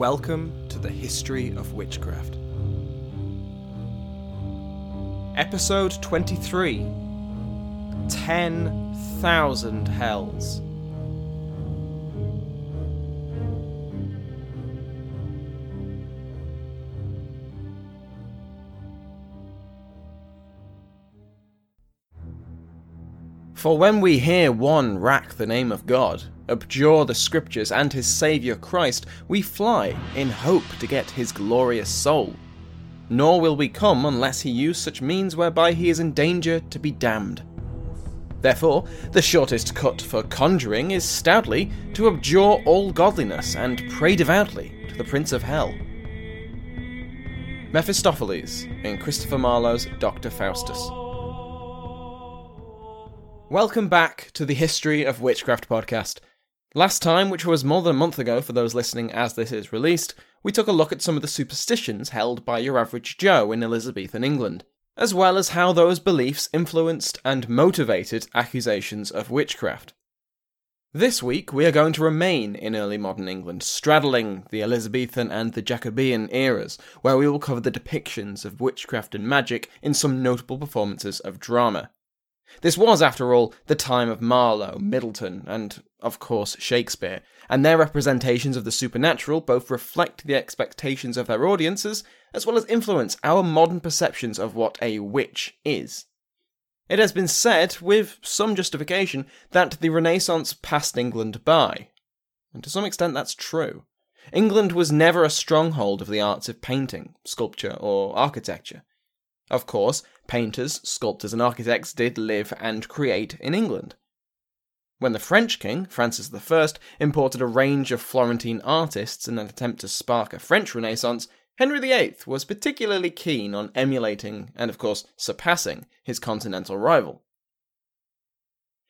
Welcome to the History of Witchcraft. Episode 23 10,000 Hells. For when we hear one rack the name of God, abjure the scriptures and his Saviour Christ, we fly in hope to get his glorious soul. Nor will we come unless he use such means whereby he is in danger to be damned. Therefore, the shortest cut for conjuring is stoutly to abjure all godliness and pray devoutly to the Prince of Hell. Mephistopheles in Christopher Marlowe's Dr. Faustus. Welcome back to the History of Witchcraft podcast. Last time, which was more than a month ago for those listening as this is released, we took a look at some of the superstitions held by your average Joe in Elizabethan England, as well as how those beliefs influenced and motivated accusations of witchcraft. This week, we are going to remain in early modern England, straddling the Elizabethan and the Jacobean eras, where we will cover the depictions of witchcraft and magic in some notable performances of drama. This was, after all, the time of Marlowe, Middleton, and, of course, Shakespeare, and their representations of the supernatural both reflect the expectations of their audiences as well as influence our modern perceptions of what a witch is. It has been said, with some justification, that the Renaissance passed England by. And to some extent, that's true. England was never a stronghold of the arts of painting, sculpture, or architecture. Of course, painters, sculptors, and architects did live and create in England. When the French king, Francis I, imported a range of Florentine artists in an attempt to spark a French Renaissance, Henry VIII was particularly keen on emulating and, of course, surpassing his continental rival.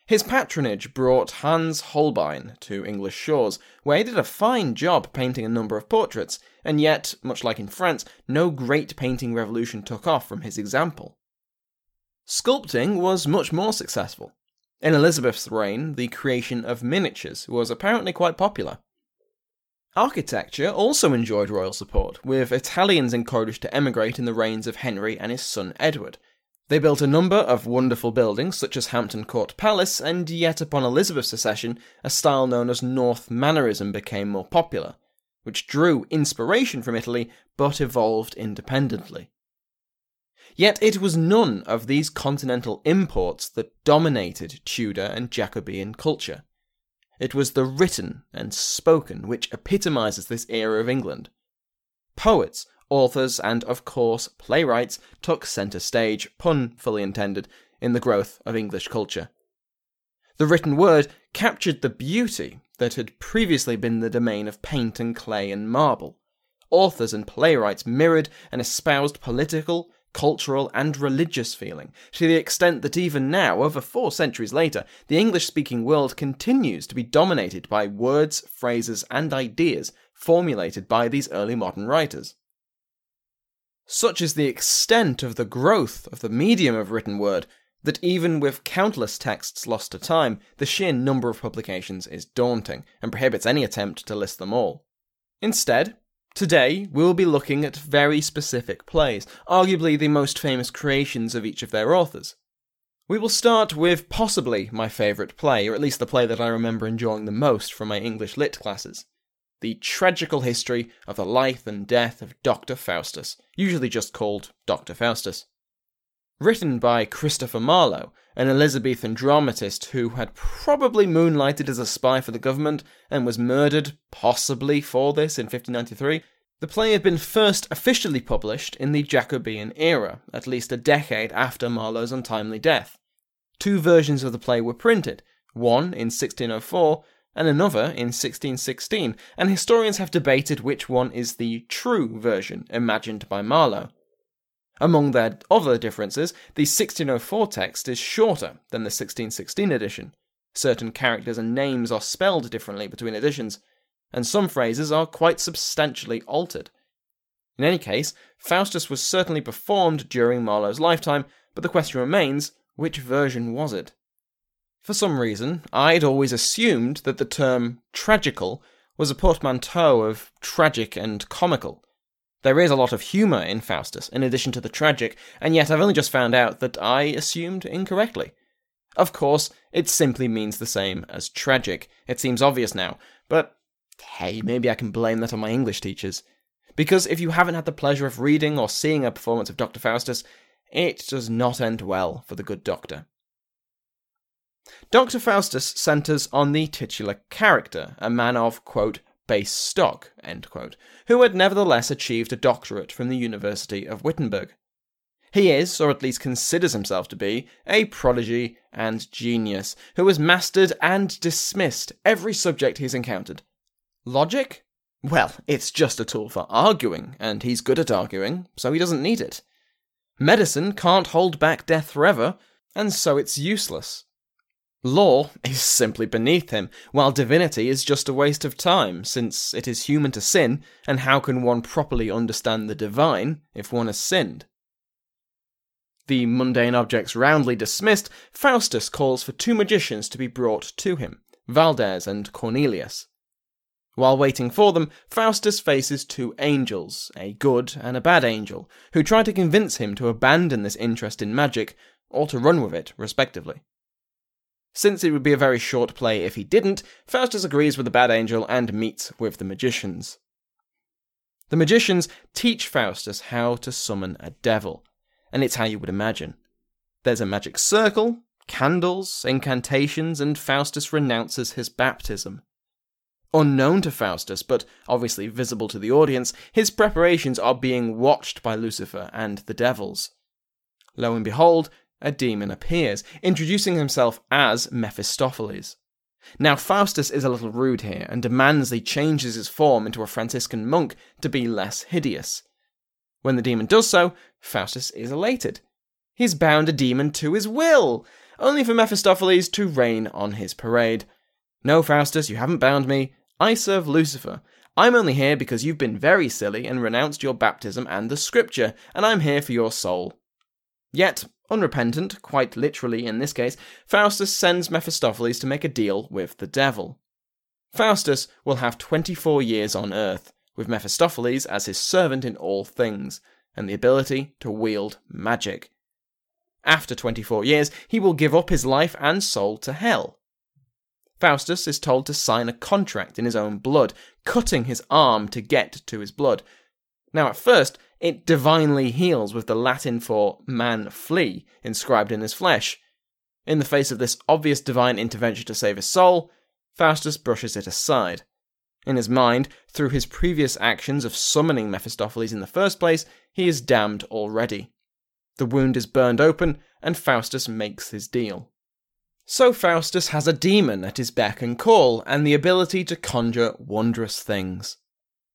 His patronage brought Hans Holbein to English shores, where he did a fine job painting a number of portraits, and yet, much like in France, no great painting revolution took off from his example. Sculpting was much more successful. In Elizabeth's reign, the creation of miniatures was apparently quite popular. Architecture also enjoyed royal support, with Italians encouraged to emigrate in the reigns of Henry and his son Edward, they built a number of wonderful buildings, such as Hampton Court Palace, and yet upon Elizabeth's accession, a style known as North Mannerism became more popular, which drew inspiration from Italy but evolved independently. Yet it was none of these continental imports that dominated Tudor and Jacobean culture. It was the written and spoken which epitomizes this era of England. Poets, authors, and of course, playwrights took centre stage, pun fully intended, in the growth of English culture. The written word captured the beauty that had previously been the domain of paint and clay and marble. Authors and playwrights mirrored and espoused political, cultural, and religious feeling, to the extent that even now, over four centuries later, the English speaking world continues to be dominated by words, phrases, and ideas formulated by these early modern writers. Such is the extent of the growth of the medium of written word that even with countless texts lost to time, the sheer number of publications is daunting and prohibits any attempt to list them all. Instead, today we'll be looking at very specific plays, arguably the most famous creations of each of their authors. We will start with possibly my favourite play, or at least the play that I remember enjoying the most from my English Lit classes the tragical history of the life and death of Dr. Faustus, usually just called Dr. Faustus. Written by Christopher Marlowe, an Elizabethan dramatist who had probably moonlighted as a spy for the government and was murdered, possibly for this, in 1593, the play had been first officially published in the Jacobean era, at least a decade after Marlowe's untimely death. Two versions of the play were printed, one in 1604 and another in 1616, and historians have debated which one is the true version imagined by Marlowe. Among their other differences, the 1604 text is shorter than the 1616 edition. Certain characters and names are spelled differently between editions, and some phrases are quite substantially altered. In any case, Faustus was certainly performed during Marlowe's lifetime, but the question remains which version was it? For some reason, I'd always assumed that the term tragical was a portmanteau of tragic and comical. There is a lot of humour in Faustus, in addition to the tragic, and yet I've only just found out that I assumed incorrectly. Of course, it simply means the same as tragic. It seems obvious now, but hey, maybe I can blame that on my English teachers. Because if you haven't had the pleasure of reading or seeing a performance of Dr. Faustus, it does not end well for the good doctor. Dr. Faustus centres on the titular character, a man of, quote, base stock, quote, who had nevertheless achieved a doctorate from the University of Wittenberg. He is, or at least considers himself to be, a prodigy and genius who has mastered and dismissed every subject he's encountered. Logic? Well, it's just a tool for arguing, and he's good at arguing, so he doesn't need it. Medicine can't hold back death forever, and so it's useless. Law is simply beneath him, while divinity is just a waste of time, since it is human to sin, and how can one properly understand the divine if one has sinned? The mundane objects roundly dismissed, Faustus calls for two magicians to be brought to him, Valdes and Cornelius. While waiting for them, Faustus faces two angels, a good and a bad angel, who try to convince him to abandon this interest in magic, or to run with it, respectively. Since it would be a very short play if he didn't, Faustus agrees with the bad angel and meets with the magicians. The magicians teach Faustus how to summon a devil, and it's how you would imagine. There's a magic circle, candles, incantations, and Faustus renounces his baptism. Unknown to Faustus, but obviously visible to the audience, his preparations are being watched by Lucifer and the devils. Lo and behold, a demon appears, introducing himself as Mephistopheles. Now, Faustus is a little rude here and demands that he changes his form into a Franciscan monk to be less hideous. When the demon does so, Faustus is elated. He's bound a demon to his will, only for Mephistopheles to rain on his parade. No, Faustus, you haven't bound me. I serve Lucifer. I'm only here because you've been very silly and renounced your baptism and the scripture, and I'm here for your soul. Yet, unrepentant, quite literally in this case, Faustus sends Mephistopheles to make a deal with the devil. Faustus will have 24 years on earth, with Mephistopheles as his servant in all things, and the ability to wield magic. After 24 years, he will give up his life and soul to hell. Faustus is told to sign a contract in his own blood, cutting his arm to get to his blood. Now, at first, it divinely heals with the Latin for man flee inscribed in his flesh. In the face of this obvious divine intervention to save his soul, Faustus brushes it aside. In his mind, through his previous actions of summoning Mephistopheles in the first place, he is damned already. The wound is burned open, and Faustus makes his deal. So Faustus has a demon at his beck and call, and the ability to conjure wondrous things.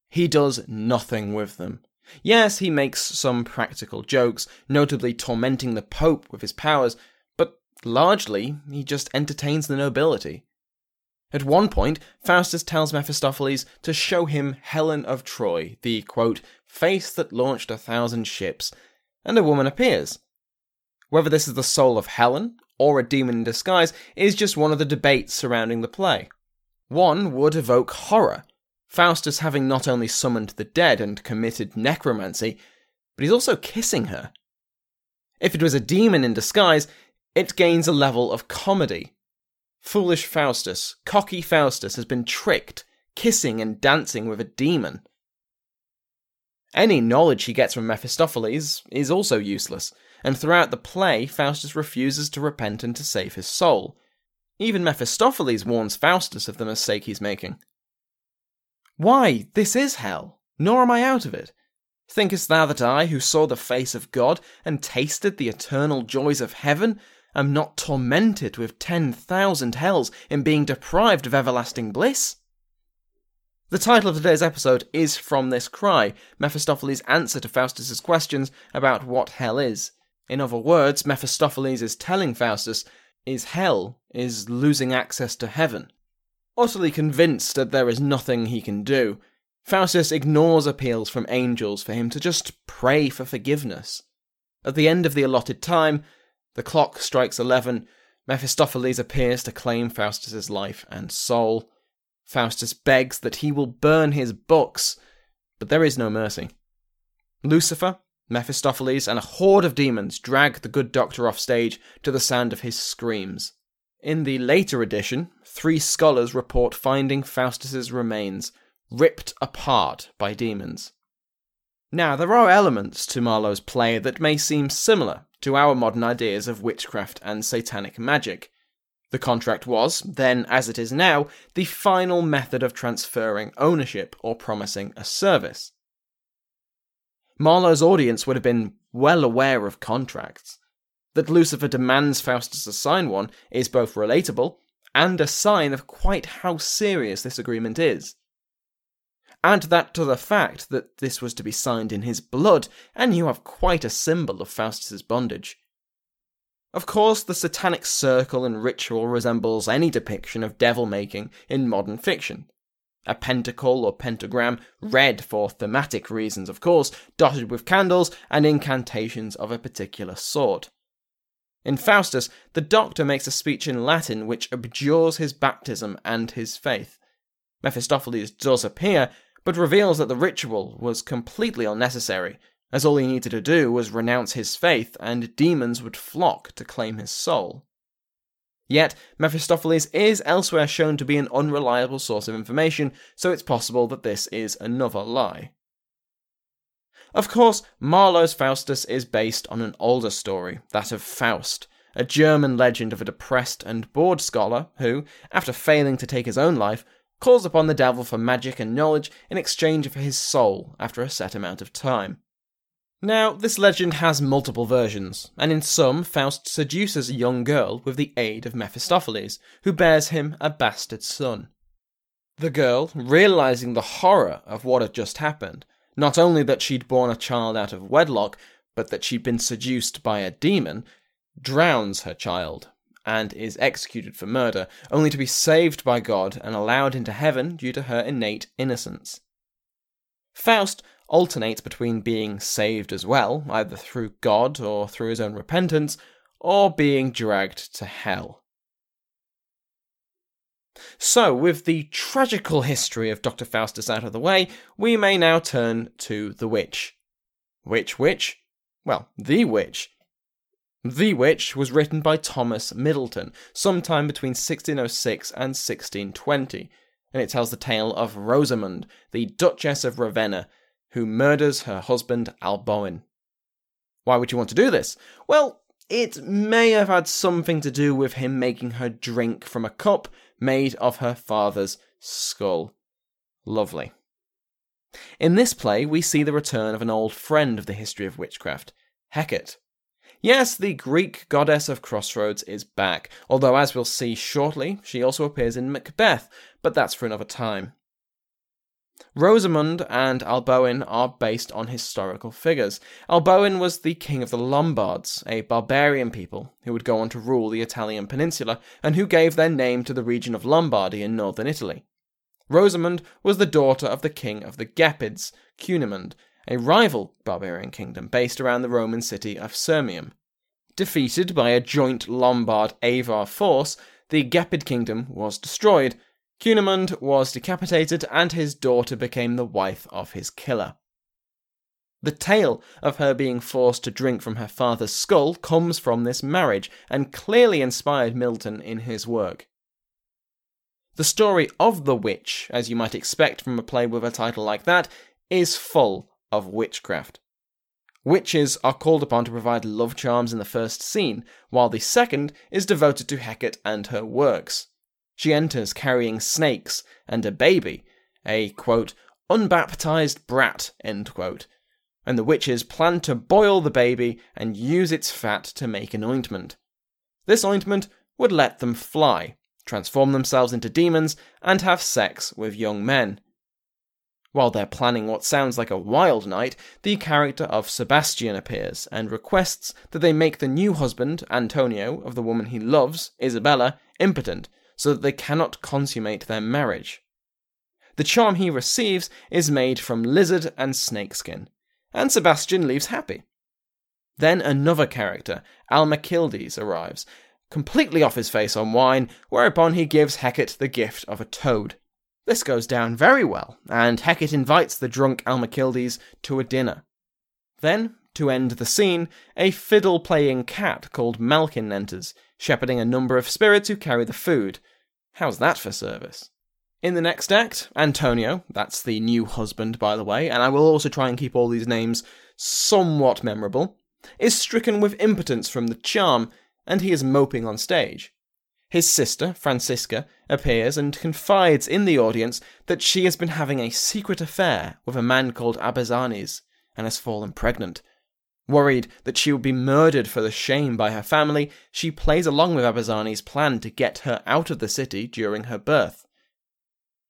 He does nothing with them. Yes, he makes some practical jokes, notably tormenting the Pope with his powers, but largely he just entertains the nobility. At one point, Faustus tells Mephistopheles to show him Helen of Troy, the quote, face that launched a thousand ships, and a woman appears. Whether this is the soul of Helen or a demon in disguise is just one of the debates surrounding the play. One would evoke horror, Faustus having not only summoned the dead and committed necromancy, but he's also kissing her. If it was a demon in disguise, it gains a level of comedy. Foolish Faustus, cocky Faustus, has been tricked, kissing and dancing with a demon. Any knowledge he gets from Mephistopheles is also useless, and throughout the play, Faustus refuses to repent and to save his soul. Even Mephistopheles warns Faustus of the mistake he's making. Why, this is hell, nor am I out of it. Thinkest thou that I, who saw the face of God and tasted the eternal joys of heaven, am not tormented with ten thousand hells in being deprived of everlasting bliss? The title of today's episode is from this cry, Mephistopheles' answer to Faustus's questions about what hell is. In other words, Mephistopheles is telling Faustus, is hell is losing access to heaven. Utterly convinced that there is nothing he can do, Faustus ignores appeals from angels for him to just pray for forgiveness. At the end of the allotted time, the clock strikes eleven, Mephistopheles appears to claim Faustus's life and soul. Faustus begs that he will burn his books, but there is no mercy. Lucifer, Mephistopheles, and a horde of demons drag the good doctor off stage to the sound of his screams. In the later edition, three scholars report finding Faustus's remains ripped apart by demons. Now, there are elements to Marlowe's play that may seem similar to our modern ideas of witchcraft and satanic magic. The contract was, then as it is now, the final method of transferring ownership or promising a service. Marlowe's audience would have been well aware of contracts. That Lucifer demands Faustus to sign one is both relatable and a sign of quite how serious this agreement is. Add that to the fact that this was to be signed in his blood, and you have quite a symbol of Faustus's bondage. Of course, the satanic circle and ritual resembles any depiction of devil making in modern fiction. A pentacle or pentagram, red for thematic reasons, of course, dotted with candles and incantations of a particular sort. In Faustus, the doctor makes a speech in Latin which abjures his baptism and his faith. Mephistopheles does appear, but reveals that the ritual was completely unnecessary, as all he needed to do was renounce his faith and demons would flock to claim his soul. Yet, Mephistopheles is elsewhere shown to be an unreliable source of information, so it's possible that this is another lie. Of course, Marlowe's Faustus is based on an older story, that of Faust, a German legend of a depressed and bored scholar who, after failing to take his own life, calls upon the devil for magic and knowledge in exchange for his soul after a set amount of time. Now, this legend has multiple versions, and in some, Faust seduces a young girl with the aid of Mephistopheles, who bears him a bastard son. The girl, realizing the horror of what had just happened, not only that she'd borne a child out of wedlock, but that she'd been seduced by a demon, drowns her child and is executed for murder, only to be saved by God and allowed into heaven due to her innate innocence. Faust alternates between being saved as well, either through God or through his own repentance, or being dragged to hell. So, with the tragical history of Dr. Faustus out of the way, we may now turn to The Witch. Which witch? Well, The Witch, the Witch was written by Thomas Middleton sometime between 1606 and 1620, and it tells the tale of Rosamund, the Duchess of Ravenna, who murders her husband Alboin. Why would you want to do this? Well, it may have had something to do with him making her drink from a cup made of her father's skull. Lovely. In this play, we see the return of an old friend of the history of witchcraft, Hecate. Yes, the Greek goddess of crossroads is back, although as we'll see shortly, she also appears in Macbeth, but that's for another time. Rosamund and Alboin are based on historical figures. Alboin was the king of the Lombards, a barbarian people who would go on to rule the Italian peninsula and who gave their name to the region of Lombardy in northern Italy. Rosamund was the daughter of the king of the Gepids, Cunimund, a rival barbarian kingdom based around the Roman city of Sirmium. Defeated by a joint Lombard Avar force, the Gepid kingdom was destroyed. Cunimund was decapitated, and his daughter became the wife of his killer. The tale of her being forced to drink from her father's skull comes from this marriage and clearly inspired Middleton in his work. The story of the witch, as you might expect from a play with a title like that, is full of witchcraft. Witches are called upon to provide love charms in the first scene, while the second is devoted to Hecate and her works. She enters carrying snakes and a baby, a quote, unbaptized brat, end quote, and the witches plan to boil the baby and use its fat to make an ointment. This ointment would let them fly, transform themselves into demons, and have sex with young men. While they're planning what sounds like a wild night, the character of Sebastian appears and requests that they make the new husband, Antonio, of the woman he loves, Isabella, impotent, so that they cannot consummate their marriage. The charm he receives is made from lizard and snakeskin, and Sebastian leaves happy. Then another character, Almachildes, arrives, completely off his face on wine, whereupon he gives Hecate the gift of a toad. This goes down very well, and Hecate invites the drunk Almachildes to a dinner. Then, to end the scene, a fiddle playing cat called Malkin enters, shepherding a number of spirits who carry the food. How's that for service? In the next act, Antonio, that's the new husband, by the way, and I will also try and keep all these names somewhat memorable, is stricken with impotence from the charm, and he is moping on stage. His sister, Francisca, appears and confides in the audience that she has been having a secret affair with a man called Aberzanes and has fallen pregnant. Worried that she will be murdered for the shame by her family, she plays along with Abazani's plan to get her out of the city during her birth.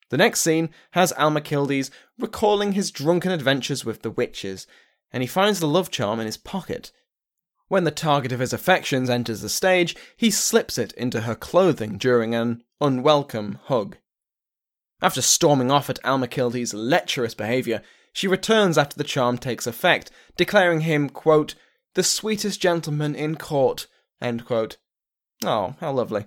The next scene has Almachildes recalling his drunken adventures with the witches, and he finds the love charm in his pocket. When the target of his affections enters the stage, he slips it into her clothing during an unwelcome hug. After storming off at Almachildes' lecherous behaviour, she returns after the charm takes effect, declaring him, quote, the sweetest gentleman in court, end quote. Oh, how lovely.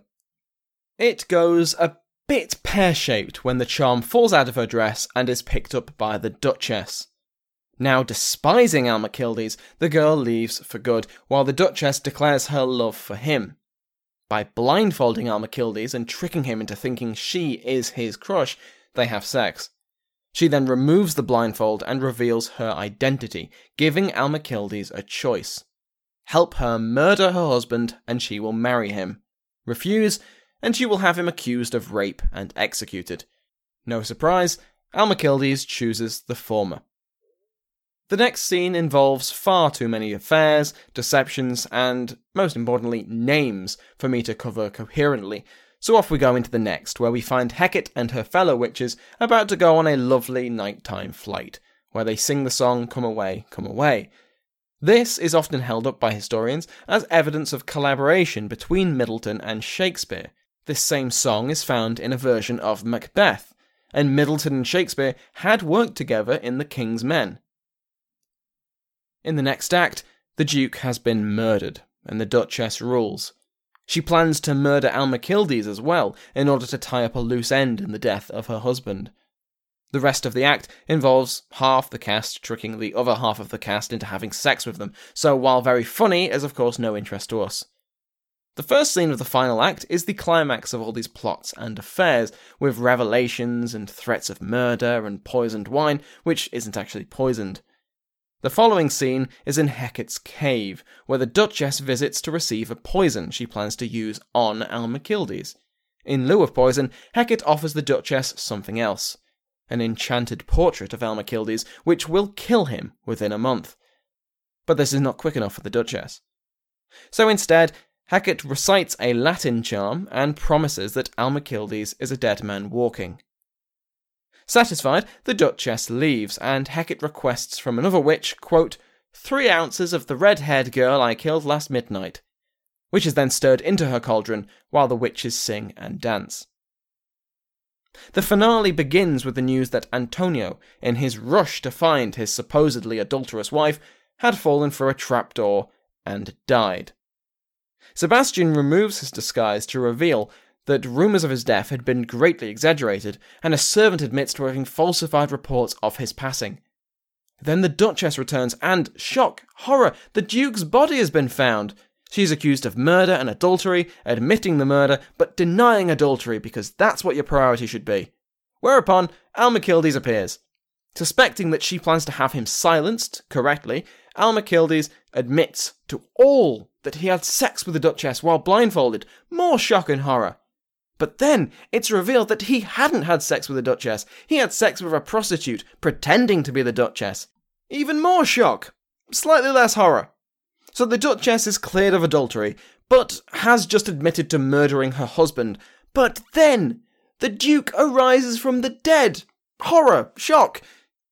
It goes a bit pear shaped when the charm falls out of her dress and is picked up by the Duchess. Now despising Almachildes, the girl leaves for good, while the Duchess declares her love for him. By blindfolding Almachildes and tricking him into thinking she is his crush, they have sex. She then removes the blindfold and reveals her identity, giving Almachildes a choice. Help her murder her husband and she will marry him. Refuse, and she will have him accused of rape and executed. No surprise, Almachildes chooses the former. The next scene involves far too many affairs, deceptions, and, most importantly, names for me to cover coherently, so off we go into the next, where we find Hecate and her fellow witches about to go on a lovely nighttime flight, where they sing the song Come Away, Come Away. This is often held up by historians as evidence of collaboration between Middleton and Shakespeare, this same song is found in a version of Macbeth, and Middleton and Shakespeare had worked together in The King's Men. In the next act, the Duke has been murdered, and the Duchess rules. She plans to murder Almachildes as well, in order to tie up a loose end in the death of her husband. The rest of the act involves half the cast tricking the other half of the cast into having sex with them, so while very funny, is of course no interest to us. The first scene of the final act is the climax of all these plots and affairs, with revelations and threats of murder and poisoned wine, which isn't actually poisoned. The following scene is in Hecate's cave, where the Duchess visits to receive a poison she plans to use on Almachildes. In lieu of poison, Hecate offers the Duchess something else an enchanted portrait of Almachildes, which will kill him within a month. But this is not quick enough for the Duchess. So instead, Hecate recites a Latin charm and promises that Almachildes is a dead man walking. Satisfied, the Duchess leaves, and Hecate requests from another witch, quote, three ounces of the red haired girl I killed last midnight, which is then stirred into her cauldron while the witches sing and dance. The finale begins with the news that Antonio, in his rush to find his supposedly adulterous wife, had fallen through a trapdoor and died. Sebastian removes his disguise to reveal that rumours of his death had been greatly exaggerated, and a servant admits to having falsified reports of his passing. Then the Duchess returns, and, shock, horror, the Duke's body has been found. She is accused of murder and adultery, admitting the murder, but denying adultery because that's what your priority should be. Whereupon, Almachildes appears. Suspecting that she plans to have him silenced correctly, Almachildes admits to all that he had sex with the Duchess while blindfolded. More shock and horror. But then it's revealed that he hadn't had sex with the Duchess. He had sex with a prostitute, pretending to be the Duchess. Even more shock. Slightly less horror. So the Duchess is cleared of adultery, but has just admitted to murdering her husband. But then the Duke arises from the dead. Horror, shock.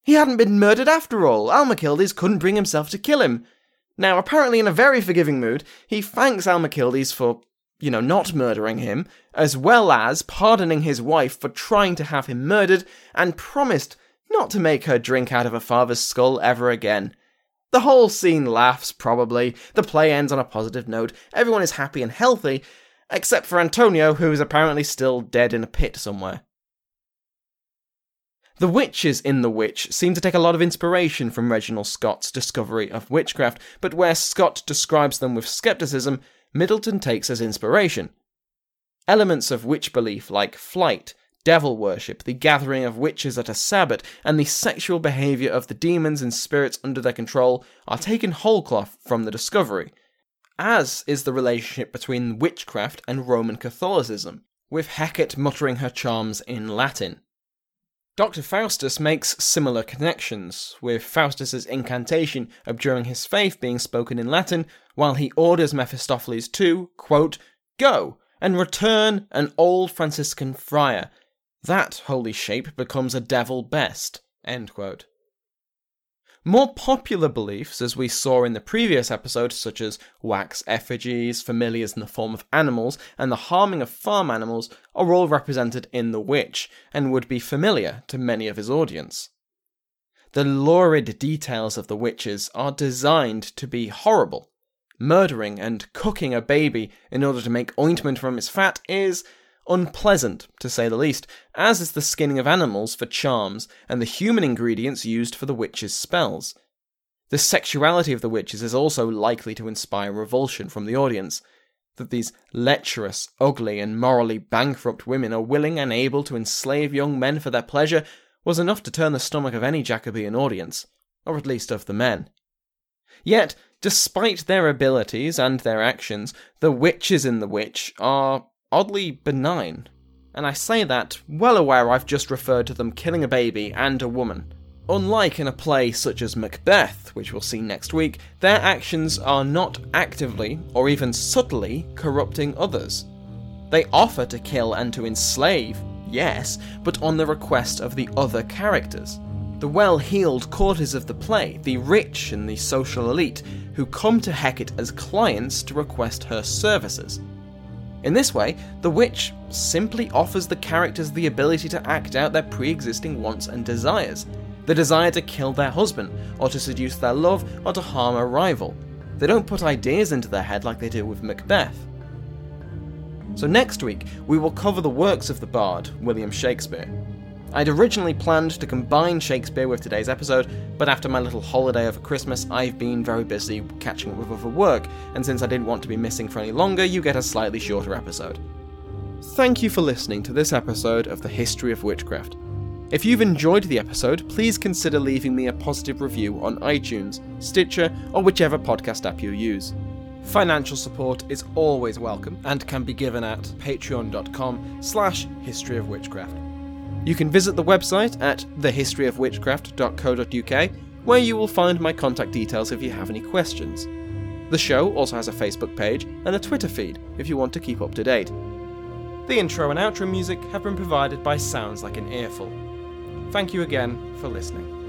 He hadn't been murdered after all. Almachildes couldn't bring himself to kill him. Now, apparently in a very forgiving mood, he thanks Almachildes for, you know, not murdering him, as well as pardoning his wife for trying to have him murdered, and promised not to make her drink out of her father's skull ever again. The whole scene laughs, probably. The play ends on a positive note. Everyone is happy and healthy, except for Antonio, who is apparently still dead in a pit somewhere. The witches in The Witch seem to take a lot of inspiration from Reginald Scot's discovery of witchcraft, but where Scott describes them with skepticism, Middleton takes as inspiration. Elements of witch belief like flight, devil worship, the gathering of witches at a sabbat, and the sexual behaviour of the demons and spirits under their control are taken whole cloth from the discovery, as is the relationship between witchcraft and Roman Catholicism, with Hecate muttering her charms in Latin. Dr. Faustus makes similar connections, with Faustus's incantation abjuring his faith being spoken in Latin, while he orders Mephistopheles to, quote, go and return an old Franciscan friar. That holy shape becomes a devil best. End quote. More popular beliefs, as we saw in the previous episode, such as wax effigies, familiars in the form of animals, and the harming of farm animals, are all represented in The Witch, and would be familiar to many of his audience. The lurid details of the witches are designed to be horrible. Murdering and cooking a baby in order to make ointment from its fat is unpleasant, to say the least, as is the skinning of animals for charms and the human ingredients used for the witches' spells. The sexuality of the witches is also likely to inspire revulsion from the audience. That these lecherous, ugly, and morally bankrupt women are willing and able to enslave young men for their pleasure was enough to turn the stomach of any Jacobean audience, or at least of the men. Yet, despite their abilities and their actions, the witches in The Witch are oddly benign. And I say that well aware I've just referred to them killing a baby and a woman. Unlike in a play such as Macbeth, which we'll see next week, their actions are not actively or even subtly corrupting others. They offer to kill and to enslave, yes, but on the request of the other characters. The well heeled courtiers of the play, the rich and the social elite, who come to Hecate as clients to request her services. In this way, the witch simply offers the characters the ability to act out their pre existing wants and desires the desire to kill their husband, or to seduce their love, or to harm a rival. They don't put ideas into their head like they do with Macbeth. So, next week, we will cover the works of the bard, William Shakespeare. I'd originally planned to combine Shakespeare with today's episode, but after my little holiday over Christmas, I've been very busy catching up with other work, and since I didn't want to be missing for any longer, you get a slightly shorter episode. Thank you for listening to this episode of The History of Witchcraft. If you've enjoyed the episode, please consider leaving me a positive review on iTunes, Stitcher, or whichever podcast app you use. Financial support is always welcome and can be given at patreon.com slash historyofwitchcraft. You can visit the website at thehistoryofwitchcraft.co.uk, where you will find my contact details if you have any questions. The show also has a Facebook page and a Twitter feed if you want to keep up to date. The intro and outro music have been provided by Sounds Like an Earful. Thank you again for listening.